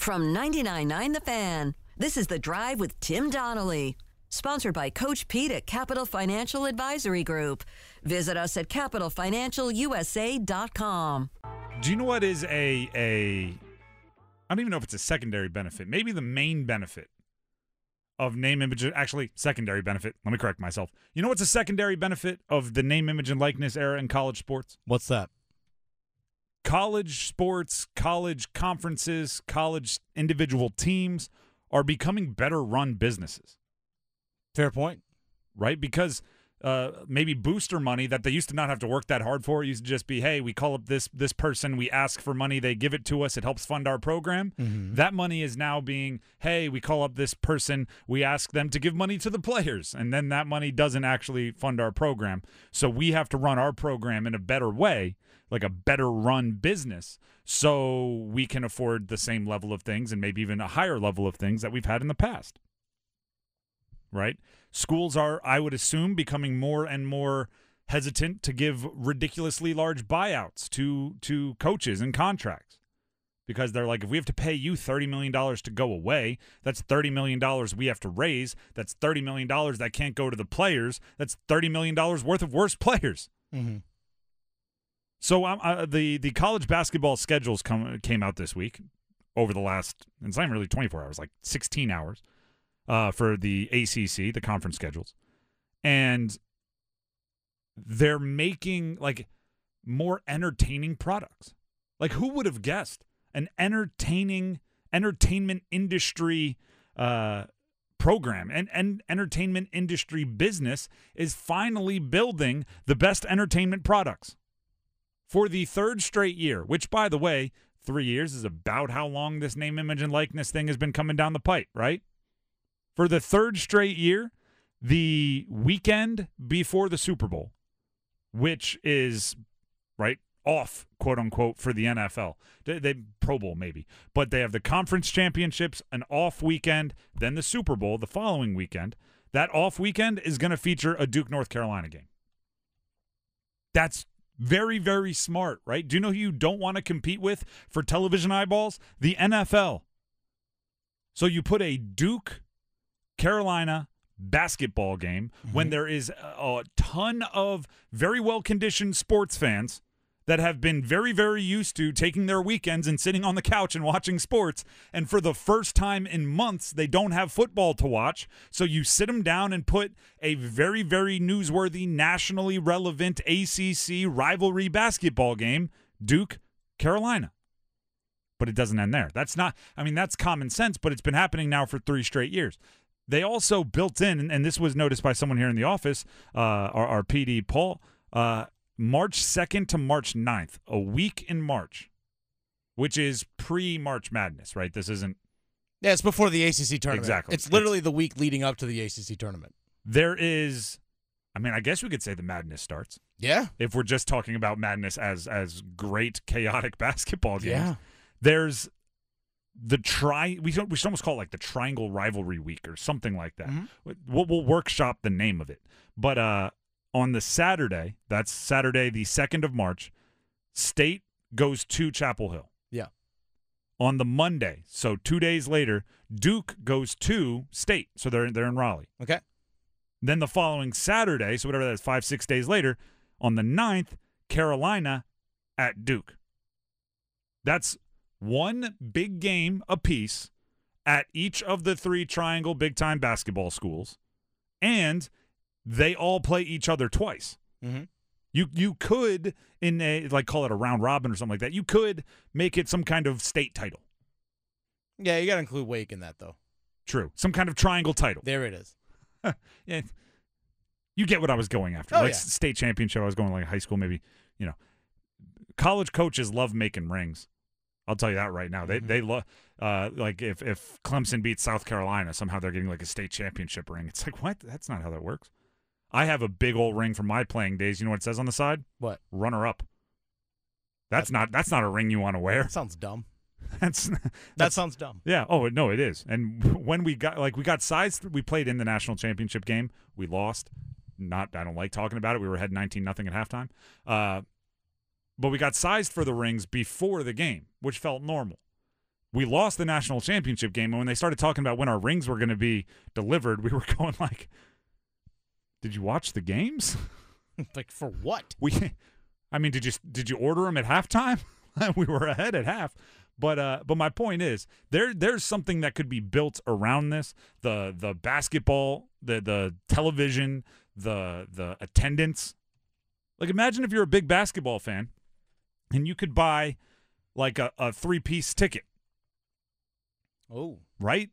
From 99.9 The Fan, this is The Drive with Tim Donnelly. Sponsored by Coach Pete at Capital Financial Advisory Group. Visit us at capitalfinancialusa.com. Do you know what is a a I don't even know if it's a secondary benefit. Maybe the main benefit of name image actually secondary benefit. Let me correct myself. You know what's a secondary benefit of the name image and likeness era in college sports? What's that? College sports, college conferences, college individual teams are becoming better run businesses. Fair point. right? Because uh, maybe booster money that they used to not have to work that hard for. It used to just be, hey, we call up this this person, we ask for money, they give it to us, it helps fund our program. That money is now being, hey, we call up this person, we ask them to give money to the players, and then that money doesn't actually fund our program. So we have to run our program in a better way, like a better run business, so we can afford the same level of things and maybe even a higher level of things that we've had in the past right? Schools are, I would assume, becoming more and more hesitant to give ridiculously large buyouts to to coaches and contracts because they're like, if we have to pay you thirty million dollars to go away, that's thirty million dollars we have to raise. That's thirty million dollars that can't go to the players. That's thirty million dollars worth of worse players. Mm-hmm. So um, uh, the the college basketball schedules come came out this week over the last it's not really 24 hours, like 16 hours uh, for the ACC, the conference schedules, and they're making like more entertaining products. Like who would have guessed an entertaining entertainment industry uh, program and, and entertainment industry business is finally building the best entertainment products for the third straight year, which, by the way, three years is about how long this name, image, and likeness thing has been coming down the pipe, right? For the third straight year, the weekend before the Super Bowl, which is, right, off, quote unquote, for the NFL. They, they Pro Bowl maybe, but they have the conference championships, an off weekend, then the Super Bowl the following weekend. That off weekend is going to feature a Duke North Carolina game. That's very, very smart, right? Do you know who you don't want to compete with for television eyeballs? The NFL. So you put a Duke Carolina basketball game when mm-hmm. there is a, a ton of very well conditioned sports fans that have been very, very used to taking their weekends and sitting on the couch and watching sports. And for the first time in months, they don't have football to watch. So you sit them down and put a very, very newsworthy, nationally relevant ACC rivalry basketball game, Duke, Carolina. But it doesn't end there. That's not, I mean, that's common sense, but it's been happening now for three straight years. They also built in, and, this was noticed by someone here in the office, uh, our, our PD, Paul, uh, March 2nd to March 9th, a week in March, which is pre March Madness, right? This isn't, Yeah, it's before the ACC tournament. Exactly. It's literally the week leading up to the ACC tournament. there is, I mean, I guess we could say the madness starts Yeah. if we're just talking about madness as as great chaotic basketball games. Yeah. There's the tri we should, we should almost call it like the triangle rivalry week or something like that. Mhm. We'll, we'll workshop the name of it. But uh on the Saturday, that's Saturday the 2nd of March, State goes to Chapel Hill. Yeah. On the Monday, so 2 days later, Duke goes to State. So they're they're in Raleigh. Okay. Then the following Saturday, so whatever that is, five, six days later, on the 9th, Carolina at Duke. That's one big game apiece at each of the three triangle big time basketball schools. And they all play each other twice. Mm-hmm. You you could in a like call it a round robin or something like that. You could make it some kind of state title. Yeah, you got to include Wake in that though. True. Some kind of triangle title. There it is. yeah, you get what I was going after. Oh, like yeah. state championship, I was going like high school, maybe. You know, college coaches love making rings. I'll tell you that right now. They Mhm. they love uh, like if if Clemson beats South Carolina, somehow they're getting like a state championship ring. It's like what? That's not how that works. I have a big old ring from my playing days. You know what it says on the side? What? Runner up. That's not that's not a ring you want to wear. Sounds dumb. That's That sounds dumb. yeah. Oh no, it is. And when we got like we got sized, we played in the national championship game. We lost. Not I don't like talking about it. We were ahead nineteen nothing at halftime. Uh, but we got sized for the rings before the game, which felt normal. we lost the national championship game, and when they started talking about when our rings were going to be delivered, we were going like, "Did you watch the games? like for what? We, I mean, did you did you order them at halftime? we were ahead at half." But uh, but my point is there there's something that could be built around this the the basketball the the television the the attendance like imagine if you're a big basketball fan and you could buy like a, a three piece ticket Oh, right?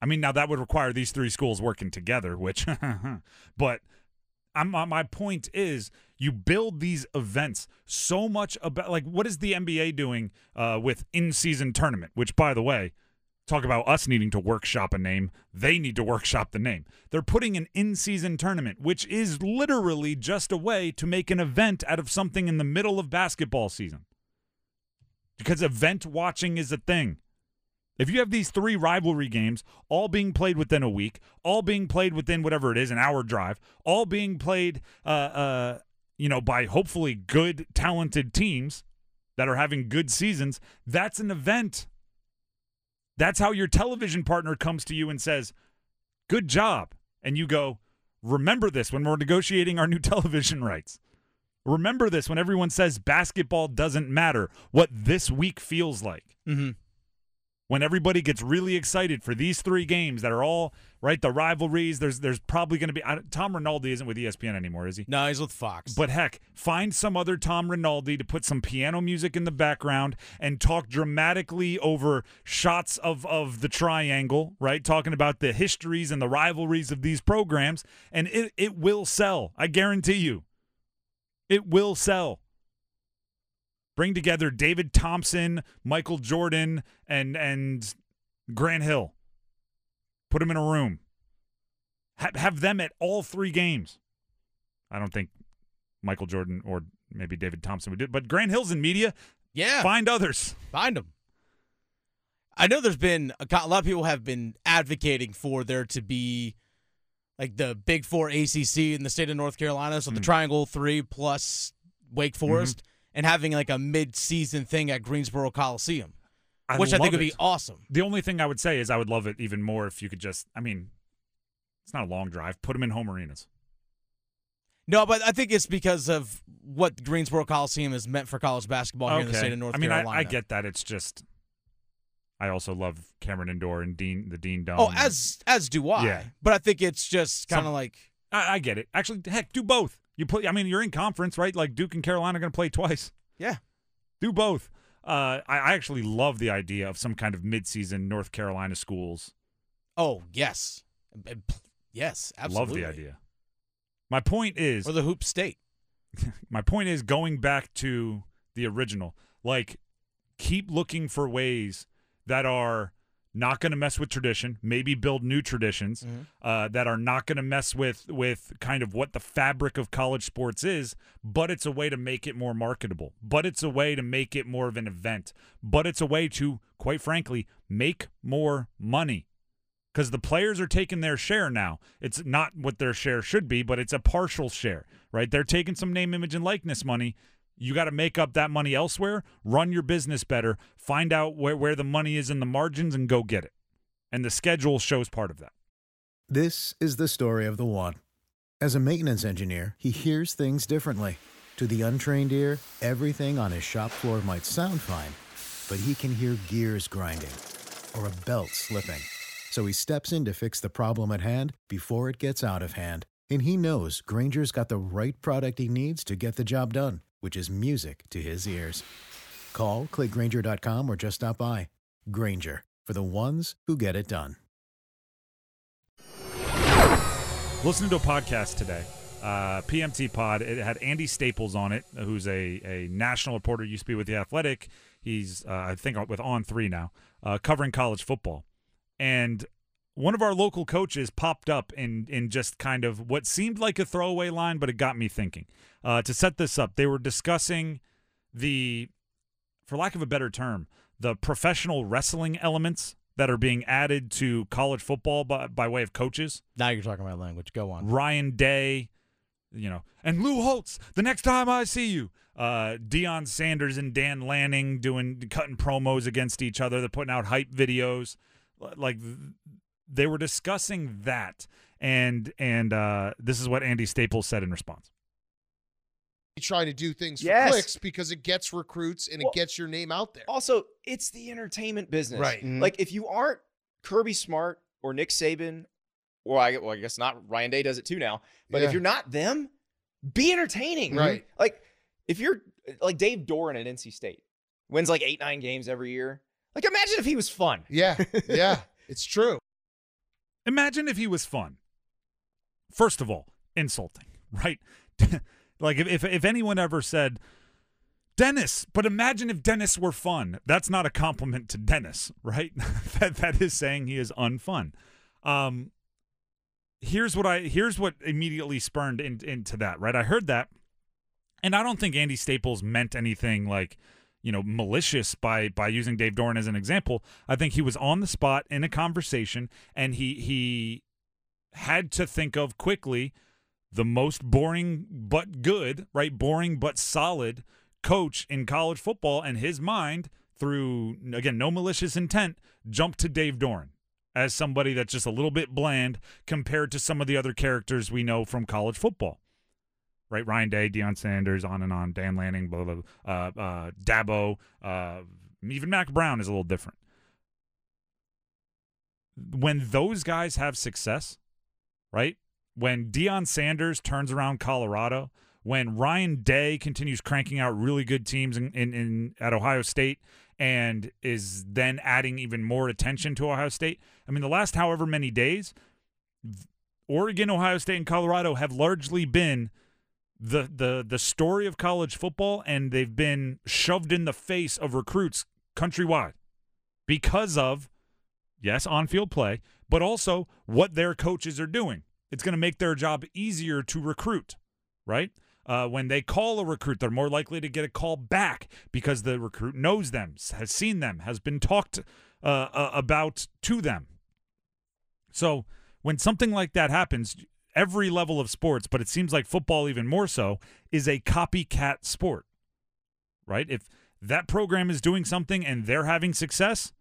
I mean, now that would require these three schools working together, which, but I'm, my point is you build these events so much about, like, what is the NBA doing uh, with in season tournament, which, by the way, talk about us needing to workshop a name. They need to workshop the name. They're putting an in season tournament, which is literally just a way to make an event out of something in the middle of basketball season. Because event watching is a thing. If you have these three rivalry games all being played within a week, all being played within whatever it is, an hour drive, all being played, uh, uh, you know, by hopefully good, talented teams that are having good seasons, that's an event. That's how your television partner comes to you and says, "Good job," and you go, "Remember this when we're negotiating our new television rights." Remember this when everyone says basketball doesn't matter. What this week feels like mm-hmm. When everybody gets really excited for these three games that are all right the rivalries there's there's probably going to be I, tom rinaldi isn't with espn anymore is he? No, he's with Fox. but heck find some other tom rinaldi to put some piano music in the background and talk dramatically over shots of of the triangle right? Talking about the histories and the rivalries of these programs and it it will sell i guarantee you. It will sell bring together David Thompson, Michael Jordan, and and Grant Hill. Put them in a room. Ha- have them at all three games. I don't think Michael Jordan or maybe David Thompson would do it, but Grant Hill's in media. yeah, Find others. find them. I know there's been a, a lot of people have been advocating for there to be like the Big Four ACC in the state of North Carolina, so the Mm. Triangle Three plus Wake Mm-hmm. And having like a mid-season thing at Greensboro Coliseum, I which I think love would be awesome. The only thing I would say is I would love it even more if you could just. I mean, it's not a long drive. Put them in home arenas. No, but I think it's because of what Greensboro Coliseum is meant for college basketball here in the state of North I mean, Carolina. I, I get that. It's just. I also love Cameron Indoor and Dean, the Dean Dome. Oh, as as do I. Yeah. But I think it's just kind of like I, I get it. Actually, heck, do both. You play. I mean, you're in conference, right? Like Duke and Carolina are going to play twice. yeah. Do both. Uh, I, I actually love the idea of some kind of midseason North Carolina schools. Oh yes, yes, absolutely. Love the idea. My point is, Or the hoop state. my point is going back to the original. Like, keep looking for ways that are not going to mess with tradition. Maybe build new traditions Mhm. uh, that are not going to mess with with kind of what the fabric of college sports is. But it's a way to make it more marketable. But it's a way to make it more of an event. But it's a way to, quite frankly, make more money because the players are taking their share now. It's not what their share should be, but it's a partial share, right? They're taking some name, image, and likeness money. You got to make up that money elsewhere, run your business better, find out where, where the money is in the margins, and go get it. And the schedule shows part of that. This is the story of the one. As a maintenance engineer, he hears things differently. To the untrained ear, everything on his shop floor might sound fine, but he can hear gears grinding or a belt slipping. So he steps in to fix the problem at hand before it gets out of hand. And he knows Grainger's got the right product he needs to get the job done, which is music to his ears. Call, clickgrainger.com, or just stop by. Grainger, for the ones who get it done. Listening to a podcast today, uh, PMT Pod. It had Andy Staples on it, who's a, a national reporter, used to be with The Athletic. He's, uh, I think, with On Three now, uh, covering college football. And one of our local coaches popped up in, in just kind of what seemed like a throwaway line, but it got me thinking. Uh, to set this up, they were discussing the, for lack of a better term, the professional wrestling elements that are being added to college football by, by way of coaches. Now you're talking my language. Go on. Ryan Day, you know, and Lou Holtz, the next time I see you. Uh, Deion Sanders and Dan Lanning doing cutting promos against each other. They're putting out hype videos. Like they were discussing that, and and uh, this is what Andy Staples said in response. trying to do things for clicks because it gets recruits and Well- it gets your name out there. Also, it's the entertainment business. Right. Mhm. Like if you aren't Kirby Smart or Nick Saban, or I, well, I guess not. Ryan Day does it too now. But Yeah. if you're not them, be entertaining. Right. Like if you're like Dave Doeren at NC State, wins like eight nine games every year. Like imagine if he was fun. Yeah, yeah, it's true. Imagine if he was fun. First of all, insulting, right? like if, if if anyone ever said Dennis, but imagine if Dennis were fun. That's not a compliment to Dennis, right? that that is saying he is unfun. Um here's what I here's what immediately spurned in, into that, right? I heard that and I don't think Andy Staples meant anything like you know malicious by by using Dave Doeren as an example. I think he was on the spot in a conversation and he he had to think of quickly the most boring but good, right? Boring but solid coach in college football and his mind through again no malicious intent jumped to Dave Doran as somebody that's just a little bit bland compared to some of the other characters we know from college football right? Ryan Day, Deion Sanders, on and on, Dan Lanning, blah, blah, blah. Uh, uh, Dabo, uh, even Mack Brown is a little different. When those guys have success, right? When Deion Sanders turns around Colorado, when Ryan Day continues cranking out really good teams in, in, in at Ohio State and is then adding even more attention to Ohio State. I mean, the last however many days, Oregon, Ohio State, and Colorado have largely been the the the story of college football and they've been shoved in the face of recruits countrywide because of yes on-field play but also what their coaches are doing. It's going to make their job easier to recruit right? Uh, when they call a recruit they're more likely to get a call back because the recruit knows them has seen them has been talked uh, about to them. So when something like that happens, every level of sports, but it seems like football even more so, is a copycat sport. Right? If that program is doing something and they're having success,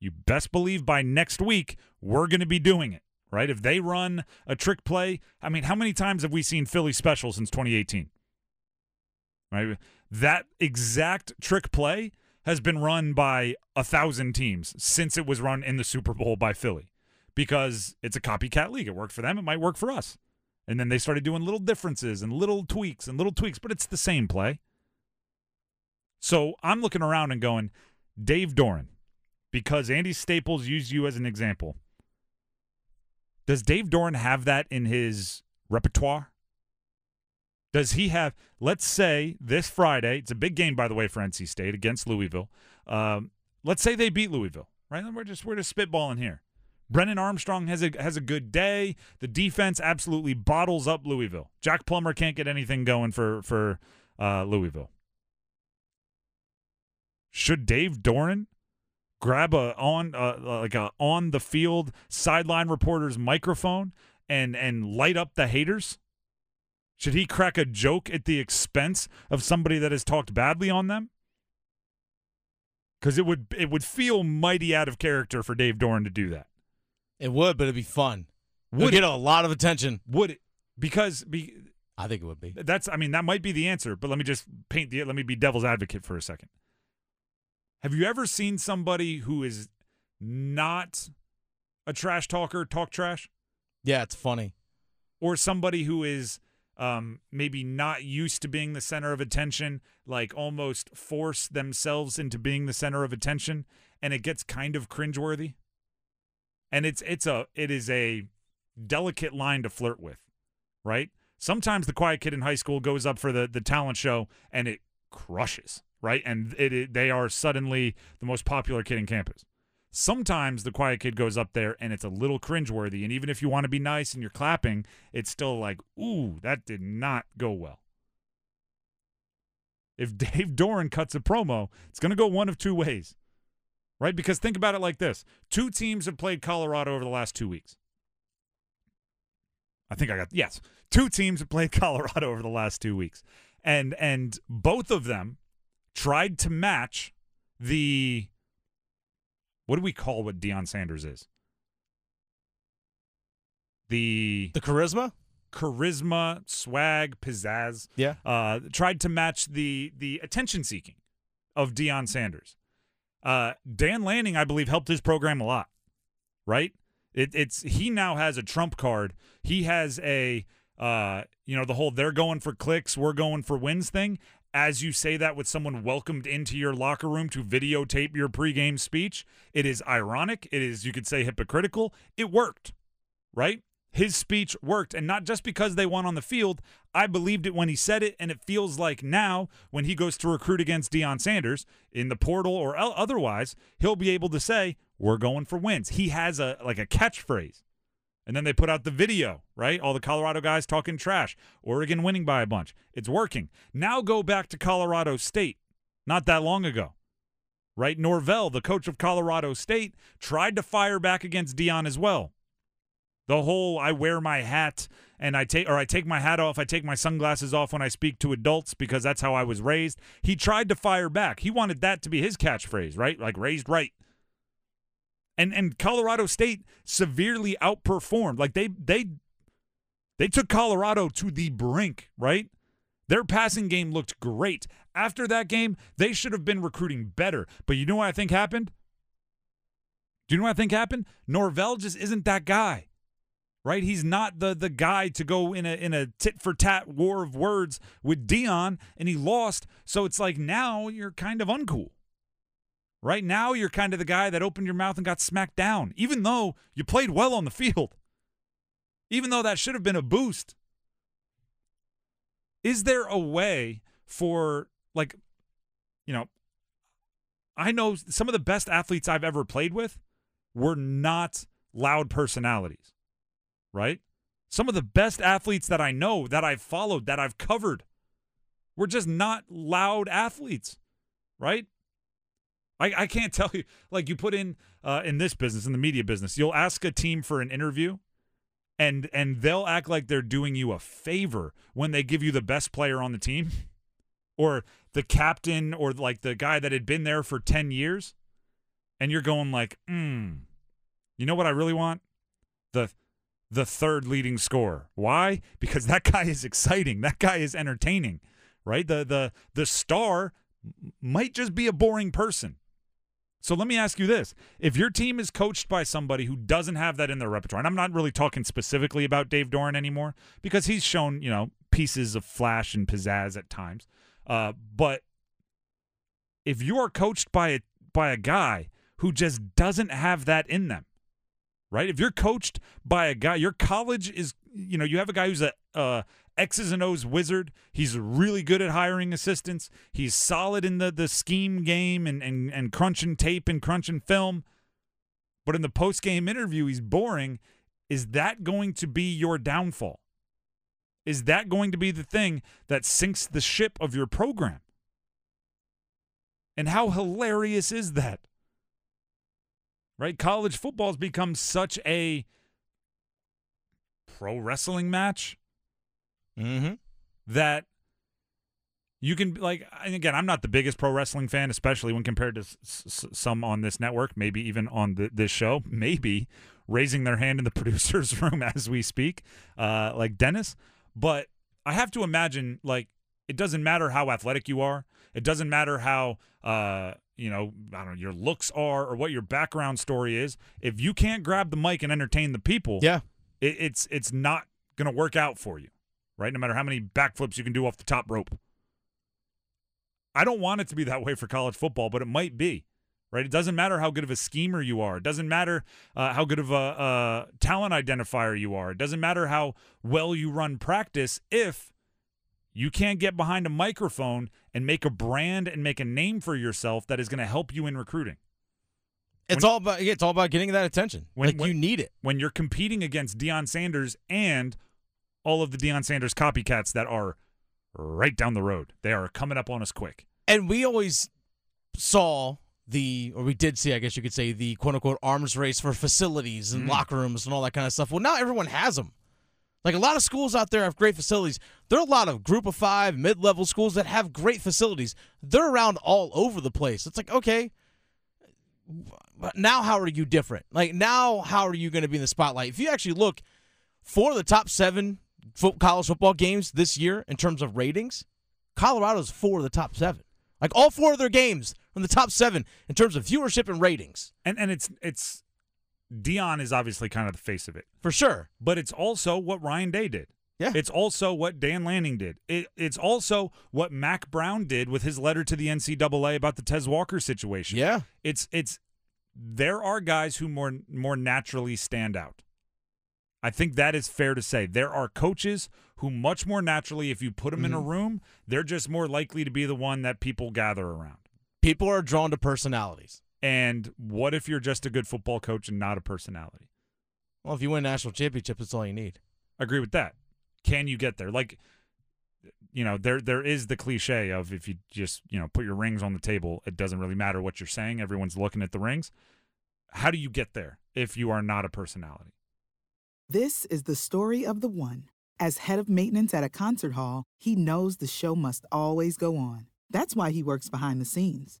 you best believe by next week we're going to be doing it. Right? If they run a trick play, I mean, how many times have we seen Philly special since 2018? Right? That exact trick play has been run by a thousand teams since it was run in the Super Bowl by Philly because it's a copycat league. It worked for them. It might work for us. And then they started doing little differences and little tweaks and little tweaks, but it's the same play. So I'm looking around and going, Dave Doeren, because Andy Staples used you as an example. Does Dave Doeren have that in his repertoire? Does he have, let's say this Friday, it's a big game, by the way, for NC State against Louisville. Um, let's say they beat Louisville, right? We're just, we're just spitballing here. Brennan Armstrong has a has a good day. The defense absolutely bottles up Louisville. Jack Plummer can't get anything going for for uh, Louisville. Should Dave Doeren grab a on uh, like a on the field sideline reporter's microphone and and light up the haters? Should he crack a joke at the expense of somebody that has talked badly on them? Because it would it would feel mighty out of character for Dave Doeren to do that. It would, but it'd be fun. Would get a lot of attention. Would it? Because be, I think it would be. that's I mean that might be the answer, but let me just paint the let me be devil's advocate for a second. Have you ever seen somebody who is not a trash talker talk trash Yeah, it's funny. or somebody who is um, maybe not used to being the center of attention, like almost force themselves into being the center of attention, and it gets kind of cringeworthy. And it's it's a it is a delicate line to flirt with, right? Sometimes the quiet kid in high school goes up for the the talent show and it crushes, right? And it, it they are suddenly the most popular kid in campus. Sometimes the quiet kid goes up there and it's a little cringeworthy. And even if you want to be nice and you're clapping, it's still like, ooh, that did not go well. If Dave Doeren cuts a promo, it's going to go one of two ways, right? Because think about it like this two teams have played Colorado over the last two weeks. I think I got yes. Two teams have played Colorado over the last two weeks, and and both of them tried to match the what do we call what Deion Sanders is? The The charisma? charisma, swag, pizzazz. Yeah. Uh, tried to match the the attention seeking of Deion Sanders. Uh, Dan Lanning, I believe, helped his program a lot. Right? It, it's he now has a trump card. He has a uh, you know the whole they're going for clicks, we're going for wins thing. As you say that with someone welcomed into your locker room to videotape your pregame speech, it is ironic. It is you could say hypocritical. It worked, right? His speech worked. And not just because they won on the field i believed it when he said it. And it feels like now when he goes to recruit against Deion Sanders in the portal or otherwise he'll be able to say we're going for wins. He has a like a catchphrase. And then they put out the video right? All the colorado guys talking trash. Oregon winning by a bunch. It's working. Now go back to colorado state. Not that long ago. Right? Norvell the coach of colorado state tried to fire back against Deion as well the whole I wear my hat and I take or I take my hat off, I take my sunglasses off when I speak to adults because that's how I was raised. He tried to fire back. He wanted that to be his catchphrase, right? Like raised right. And and Colorado State severely outperformed. Like they they they took Colorado to the brink, right? Their passing game looked great. After that game, they should have been recruiting better. But you know what I think happened? Do you know what I think happened? Norvell just isn't that guy right? He's not the the guy to go in a in a tit for tat war of words with Deion, and he lost. So it's like now you're kind of uncool. Right now you're kind of the guy that opened your mouth and got smacked down, even though you played well on the field. Even though that should have been a boost. Is there a way for like you know I know some of the best athletes I've ever played with were not loud personalities right? Some of the best athletes that I know, that I've followed, that I've covered, were just not loud athletes, right? I, I can't tell you. Like you put in uh, in this business, in the media business, you'll ask a team for an interview, and and they'll act like they're doing you a favor when they give you the best player on the team, or the captain, or like the guy that had been there for ten years, and you're going like, hmm, you know what I really want? The the third leading scorer. Why? Because that guy is exciting. That guy is entertaining, right? The the the star might just be a boring person. So let me ask you this. If your team is coached by somebody who doesn't have that in their repertoire, and I'm not really talking specifically about Dave Doeren anymore because he's shown, you know, pieces of flash and pizzazz at times. Uh, but if you are coached by a by a guy who just doesn't have that in them, right? If you're coached by a guy, your college is, you know, you have a guy who's a X's and O's wizard. He's really good at hiring assistants. He's solid in the the scheme game and and and crunching tape and crunching film. But in the post game interview, he's boring. Is that going to be your downfall? Is that going to be the thing that sinks the ship of your program? And how hilarious is that? Right? College football has become such a pro wrestling match Mm-hmm. that you can like and again i'm not the biggest pro wrestling fan especially when compared to s- s- some on this network maybe even on the, this show maybe raising their hand in the producer's room as we speak uh, like dennis but i have to imagine like it doesn't matter how athletic you are it doesn't matter how uh, you know i don't know your looks are or what your background story is if you can't grab the mic and entertain the people Yeah. it, it's it's not going to work out for you, right? No matter how many backflips you can do off the top rope. I don't want it to be that way for college football, but it might be, right? It doesn't matter how good of a schemer you are. It doesn't matter uh, how good of a, a talent identifier you are. It doesn't matter how well you run practice if you can't get behind a microphone and make a brand and make a name for yourself that is going to help you in recruiting. It's all about it's all about getting that attention. When- like when- you need it. when you're competing against Deion Sanders and all of the Deion Sanders copycats that are right down the road. They are coming up on us quick. And we always saw the, or we did see, I guess you could say, the quote unquote arms race for facilities and Mm. locker rooms and all that kind of stuff. Well, now everyone has them. Like a lot of schools out there have great facilities. There are a lot of group of five, mid level schools that have great facilities. They're around all over the place. It's like, okay, but now how are you different? Like now, how are you going to be in the spotlight? If you actually look for the top seven college football games this year in terms of ratings, Colorado's four of the top seven. Like all four of their games from the top seven in terms of viewership and ratings, And and it's it's Deion is obviously kind of the face of it, for sure. but it's also what Ryan Day did. Yeah. It's also what Dan Lanning did. It, it's also what Mack Brown did with his letter to the NCAA about the Tez Walker situation. Yeah. It's it's there are guys who more more naturally stand out. I think that is fair to say. There are coaches who much more naturally if you put them in a mm-hmm. room, they're just more likely to be the one that people gather around. People are drawn to personalities. And what if you're just a good football coach and not a personality? Well, if you win a national championship, that's all you need. I agree with that. Can you get there? Like, you know, there there is the cliche of if you just you know put your rings on the table, it doesn't really matter what you're saying. Everyone's looking at the rings. How do you get there if you are not a personality? This is the story of the one. As head of maintenance at a concert hall, he knows the show must always go on. That's why he works behind the scenes,